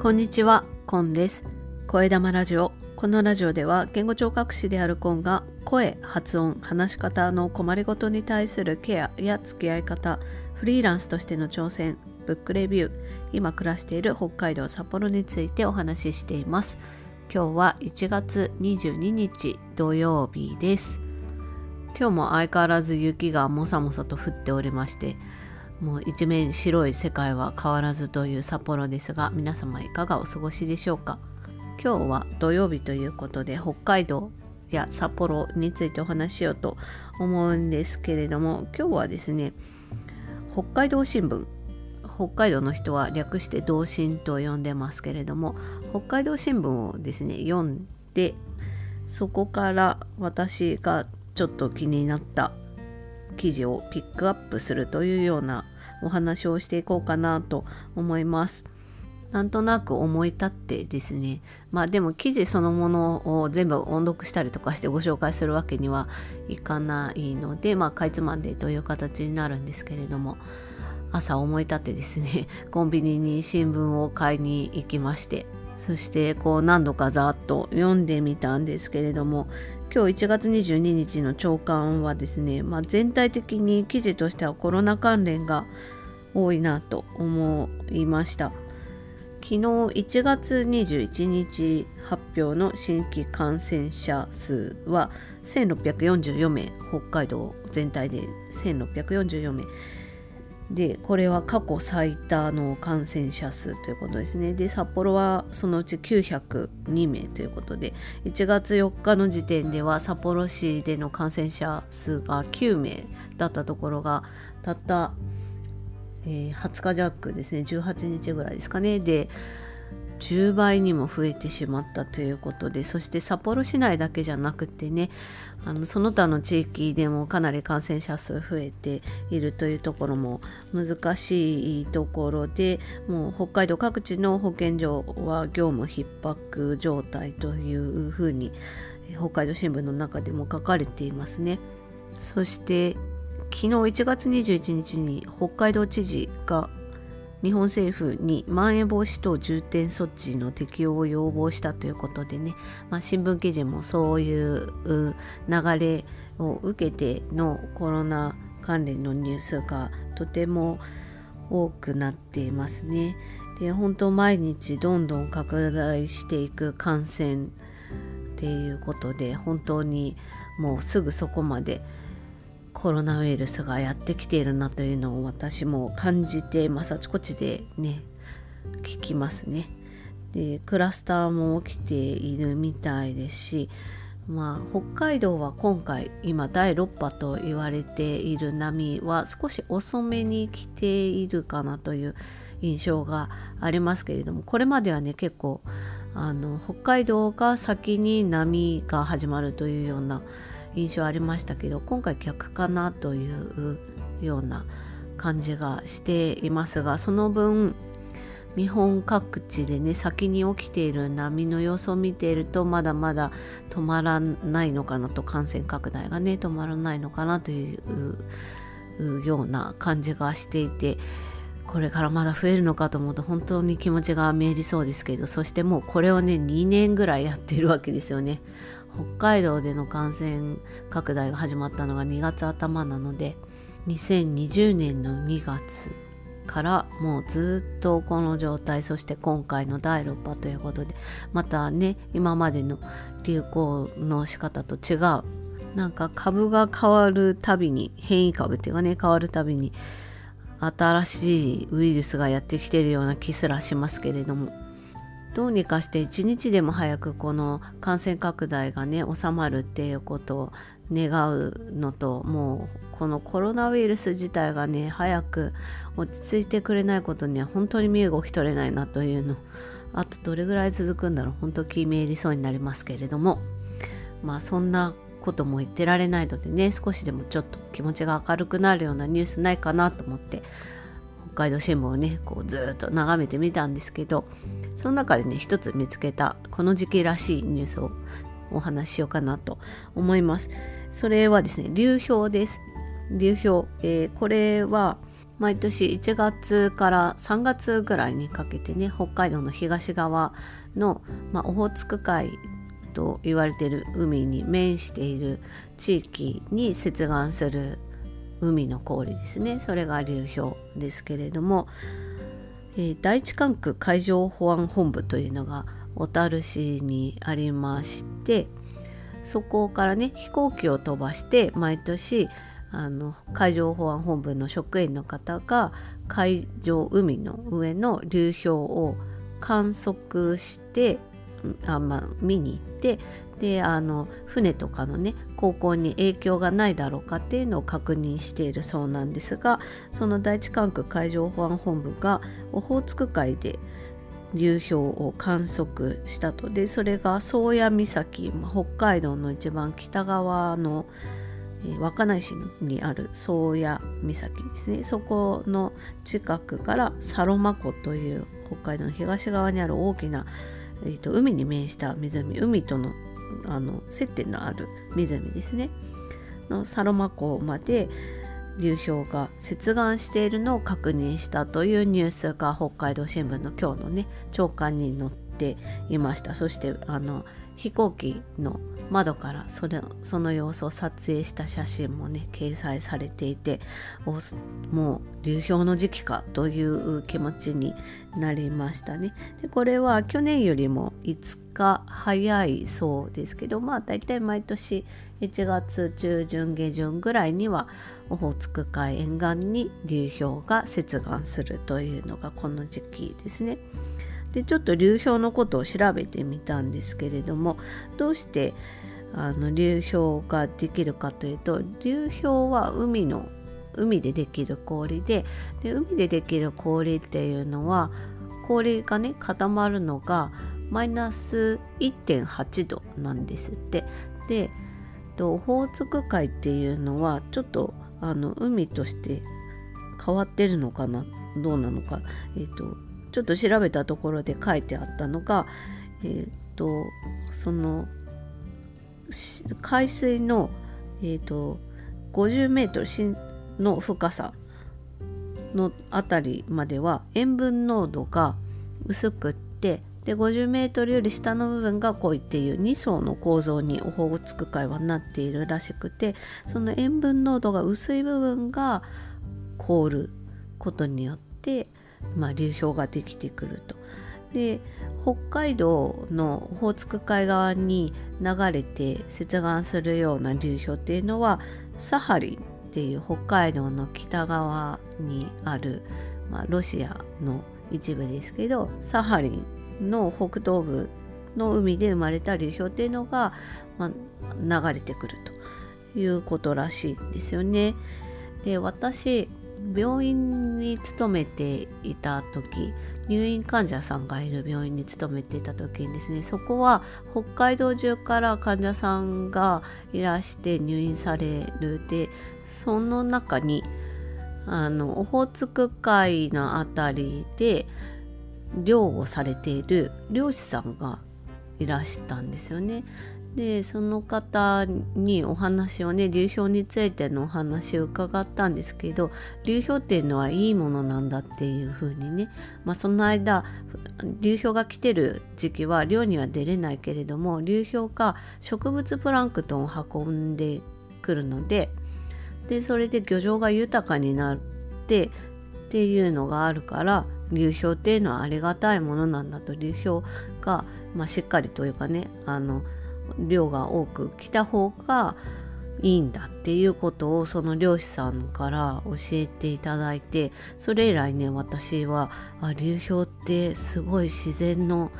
こんにちは、コンです。声玉ラジオ。このラジオでは言語聴覚士であるコンが声、発音、話し方の困りごとに対するケアや付き合い方、フリーランスとしての挑戦、ブックレビュー、今暮らしている北海道札幌についてお話ししています。今日は1月22日土曜日です。今日も相変わらず雪がもさもさと降っておりまして、もう一面白い世界は変わらずという札幌ですが皆様いかがお過ごしでしょうか？今日は土曜日ということで北海道や札幌についてお話しようと思うんですけれども今日はですね北海道新聞北海道の人は略して同心と呼んでますけれども北海道新聞をですね読んでそこから私がちょっと気になった記事をピックアップするというようなお話をしていこうかなと思います。なんとなく思い立ってですねまあでも記事そのものを全部音読したりとかしてご紹介するわけにはいかないのでまあかいつまんでという形になるんですけれども朝思い立ってですね コンビニに新聞を買いに行きましてそしてこう何度かざっと読んでみたんですけれども今日1月22日の朝刊はですね、まあ、全体的に記事としてはコロナ関連が多いなと思いました。昨日1月21日発表の新規感染者数は1644名北海道全体で1644名。でこれは過去最多の感染者数ということですね。で札幌はそのうち902名ということで1月4日の時点では札幌市での感染者数が9名だったところがたった、えー、20日弱ですね。18日ぐらいですかね。で10倍にも増えてしまったということでそして札幌市内だけじゃなくてねあのその他の地域でもかなり感染者数増えているというところも難しいところでもう北海道各地の保健所は業務逼迫状態というふうに北海道新聞の中でも書かれていますね。そして昨日1月21日に北海道知事が日本政府にまん延防止等重点措置の適用を要望したということでね、まあ、新聞記事もそういう流れを受けてのコロナ関連のニュースがとても多くなっていますね。で本当毎日どんどん拡大していく感染っていうことで本当にもうすぐそこまでコロナウイルスがやってきているなというのを私も感じて、まあ、あちこちでね聞きますね。でクラスターも起きているみたいですし、まあ、北海道は今回今第6波と言われている波は少し遅めに来ているかなという印象がありますけれどもこれまではね結構あの北海道が先に波が始まるというような印象ありましたけど今回逆かなというような感じがしていますがその分日本各地でね先に起きている波の様子を見ているとまだまだ止まらないのかなと感染拡大がね止まらないのかなというような感じがしていてこれからまだ増えるのかと思うと本当に気持ちが見えりそうですけどそしてもうこれをね2年ぐらいやってるわけですよね。北海道での感染拡大が始まったのが2月頭なので2020年の2月からもうずっとこの状態そして今回の第6波ということでまたね今までの流行の仕方と違うなんか株が変わるたびに変異株っていうかね変わるたびに新しいウイルスがやってきてるような気すらしますけれどもどうにかして一日でも早くこの感染拡大がね収まるっていうことを願うのともうこのコロナウイルス自体がね早く落ち着いてくれないことには本当に身動き取れないなというのあとどれぐらい続くんだろう本当気め入りそうになりますけれども。まあそんなことも言ってられないのでね少しでもちょっと気持ちが明るくなるようなニュースないかなと思って海道新聞をねこうずっと眺めてみたんですけどその中でね一つ見つけたこの時期らしいニュースをお話ししようかなと思います。それはですね流氷です。流氷、えー、これは毎年1月から3月ぐらいにかけてね北海道の東側の、まあ、オホーツク海と言われている海に面している地域に接岸する海の氷ですね。それが流氷ですけれども、えー、第一管区海上保安本部というのが小樽市にありましてそこからね飛行機を飛ばして毎年あの海上保安本部の職員の方が海上海の上の流氷を観測してあ、まあ、見に行ってであの船とかのね航行に影響がないだろうかっていうのを確認しているそうなんですがその第一管区海上保安本部がオホーツク海で流氷を観測したと。でそれが宗谷岬、まあ、北海道の一番北側の稚内市にある宗谷岬ですね。そこの近くからサロマ湖という北海道の東側にある大きな、えーと、海に面した湖海とのあの接点のある湖ですね。のサロマ湖まで流氷が接岸しているのを確認したというニュースが北海道新聞の今日のね朝刊に載っていましたそしてあの飛行機の窓からそれその様子を撮影した写真もね掲載されていてもう流氷の時期かという気持ちになりましたねでこれは去年よりも5日早いそうですけどまあ大体毎年1月中旬下旬ぐらいにはオホーツク海沿岸に流氷が接岸するというのがこの時期ですね。でちょっと流氷のことを調べてみたんですけれどもどうしてあの流氷ができるかというと流氷は海の海でできる氷でで海でできる氷っていうのは氷がね固まるのがマイナス1.8度なんですって。でオホーツク海っていうのはちょっとあの海として変わってるのかな？どうなのか、えーとちょっと調べたところで書いてあったのが、えっ、とその海水の、えーと、50メートルの深さの辺りまでは塩分濃度が薄くってで50メートルより下の部分が濃いっていう2層の構造にオホーツク海はなっているらしくてその塩分濃度が薄い部分が凍ることによってまあ、流氷ができてくると。で北海道のオホーツク海側に流れて接岸するような流氷っていうのはサハリンっていう北海道の北側にある、まあ、ロシアの一部ですけどサハリンの北東部の海で生まれた流氷っていうのが、まあ、流れてくるということらしいんですよね。で私病院に勤めていた時入院患者さんがいる病院に勤めていた時にですねそこは北海道中から患者さんがいらして入院されるでその中にあのオホーツク海の辺りで漁をされている漁師さんがいらしたんですよね。でその方にお話をね流氷についてのお話を伺ったんですけど流氷っていうのはいいものなんだっていう風にね、まあ、その間流氷が来てる時期は漁には出れないけれども流氷が植物プランクトンを運んでくるのででそれで漁場が豊かになってっていうのがあるから流氷っていうのはありがたいものなんだと。流氷が、まあ、しっかりというかねあの量が多く来た方がいいんだっていう。ことをその漁師さんから教えていただいてそれ以来ね私はあ流氷ってすごい自然の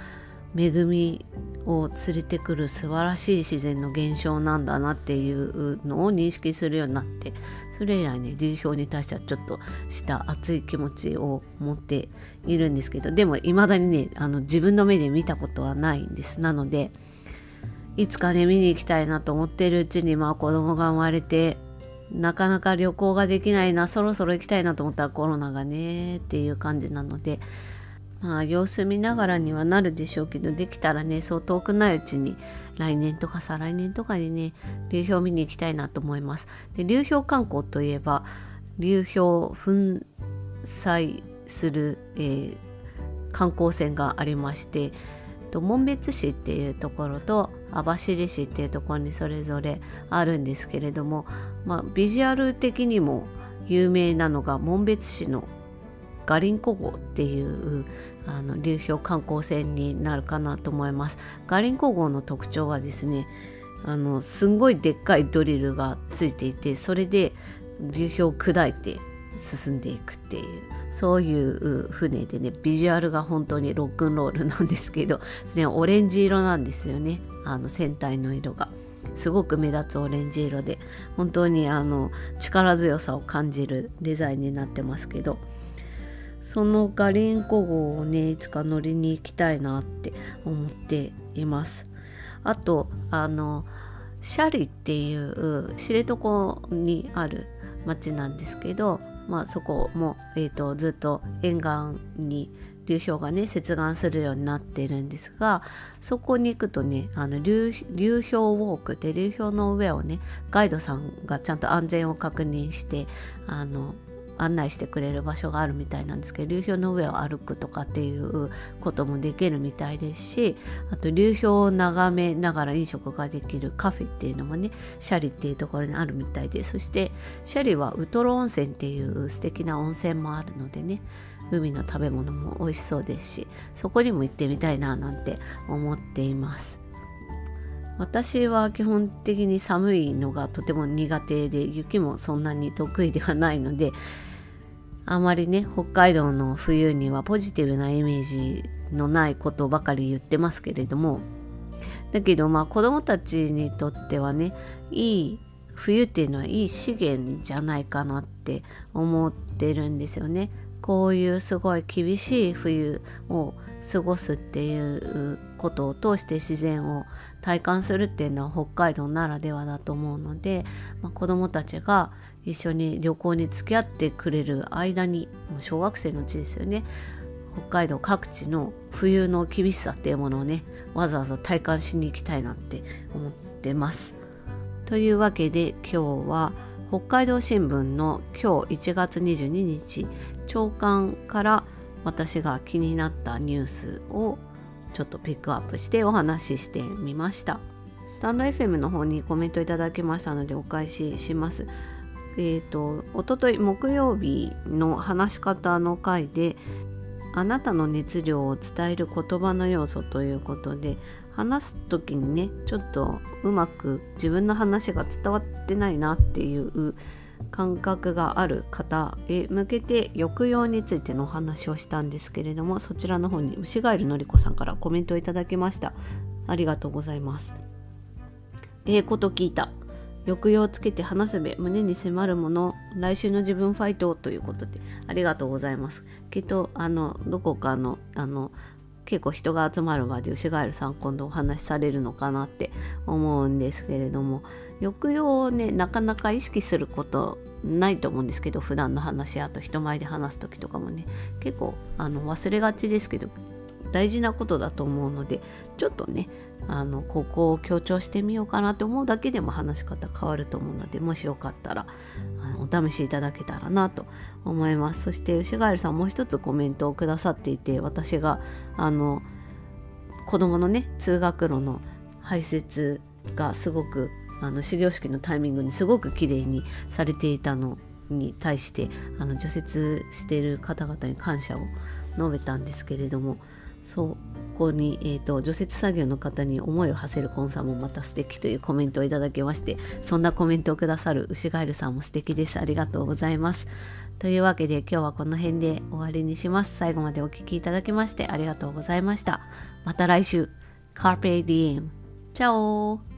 恵みを連れてくる素晴らしい自然の現象なんだなっていう。のを認識するよう。になってそれ以来ね流氷に対してはちょっとした熱い気持ちを持っているんですけどでも未だにねあの自分の目で見たことはないんですなのでいつかね見に行きたいなと思ってるうちにまあ子供が生まれてなかなか旅行ができないなそろそろ行きたいなと思ったらコロナがねっていう感じなのでまあ様子見ながらにはなるでしょうけどできたらねそう遠くないうちに来年とか再来年とかにね流氷見に行きたいなと思います。で流氷観光といえば流氷粉砕する、えー、観光船がありまして紋別市っていうところと網走市っていうところにそれぞれあるんですけれども、まあ、ビジュアル的にも有名なのが紋別市のガリンコ号っていうあの流氷観光船になるかなと思います。ガリンコ号の特徴はですねあのすんごいでっかいドリルがついていてそれで流氷を砕いて進んでいくっていうそういう船でねビジュアルが本当にロックンロールなんですけど、ね、オレンジ色なんですよねあの船体の色が。すごく目立つオレンジ色で本当にあの力強さを感じるデザインになってますけどそのガリンコ号をねいつか乗りに行きたいなって思っています。あとあのシャリっていう知床にある町なんですけど、まあ、そこも、えーと、ずっと沿岸に流氷がね接岸するようになっているんですがそこに行くとねあの流流氷ウォークで流氷の上をねガイドさんがちゃんと安全を確認してあの案内してくれる場所があるみたいなんですけど流氷の上を歩くとかっていうこともできるみたいですしあと流氷を眺めながら飲食ができるカフェっていうのもねシャリっていうところにあるみたいでそしてシャリはウトロ温泉っていう素敵な温泉もあるのでね海の食べ物も美味しそうですしそこにも行ってみたいななんて思っています。私は基本的に寒いのがとても苦手で雪もそんなに得意ではないのであまりね北海道の冬にはポジティブなイメージのないことばかり言ってますけれどもだけどまあ子供たちにとってはねいい冬っていうのはいい資源じゃないかなって思ってるんですよね。こういうすごい厳しい冬を過ごすっていうことを通して自然を体感するっていうのは北海道ならではだと思うので、まあ、子どもたちが一緒に旅行に付き合ってくれる間に小学生のうちですよね北海道各地の冬の厳しさっていうものをねわざわざ体感しに行きたいなって思ってます。というわけで今日は北海道新聞の今日1月22日朝刊から私が気になったニュースをちょっとピックアップしてお話ししてみました。スタンド FM の方にコメントいただきましたのでお返しします。えーと、おととい木曜日の話し方の回であなたの熱量を伝える言葉の要素ということで話す時にねちょっとうまく自分の話が伝わってないなっていう感覚がある方へ向けて抑揚についてのお話をしたんですけれどもそちらの方に牛ガエルのりこさんからコメントをいただきました。ありがとうございます。ええー、こと聞いた。抑揚をつけて話すべ胸に迫るもの。来週の自分ファイトということでありがとうございます。きっとあのどこかのあの結構人が集まる場で牛ガエルさん今度お話しされるのかなって思うんですけれども抑揚をねなかなか意識することないと思うんですけど普段の話あと人前で話す時とかもね結構あの忘れがちですけど大事なことだと思うのでちょっとねあのここを強調してみようかなって思うだけでも話し方変わると思うのでもしよかったらあのお試しいただけたらなと思います。そして吉ガエルさんもう一つコメントをくださっていて私があの子供のね通学路の排泄がすごくあの始業式のタイミングにすごく綺麗にされていたのに対してあの除雪している方々に感謝を述べたんですけれどもそこに、えーと、除雪作業の方に思いを馳せるコンさんもまた素敵というコメントをいただきましてそんなコメントをくださる牛ガエルさんも素敵です。ありがとうございます。というわけで今日はこの辺で終わりにします。最後までお聴きいただきましてありがとうございました。また来週。Carpe Diem チャオ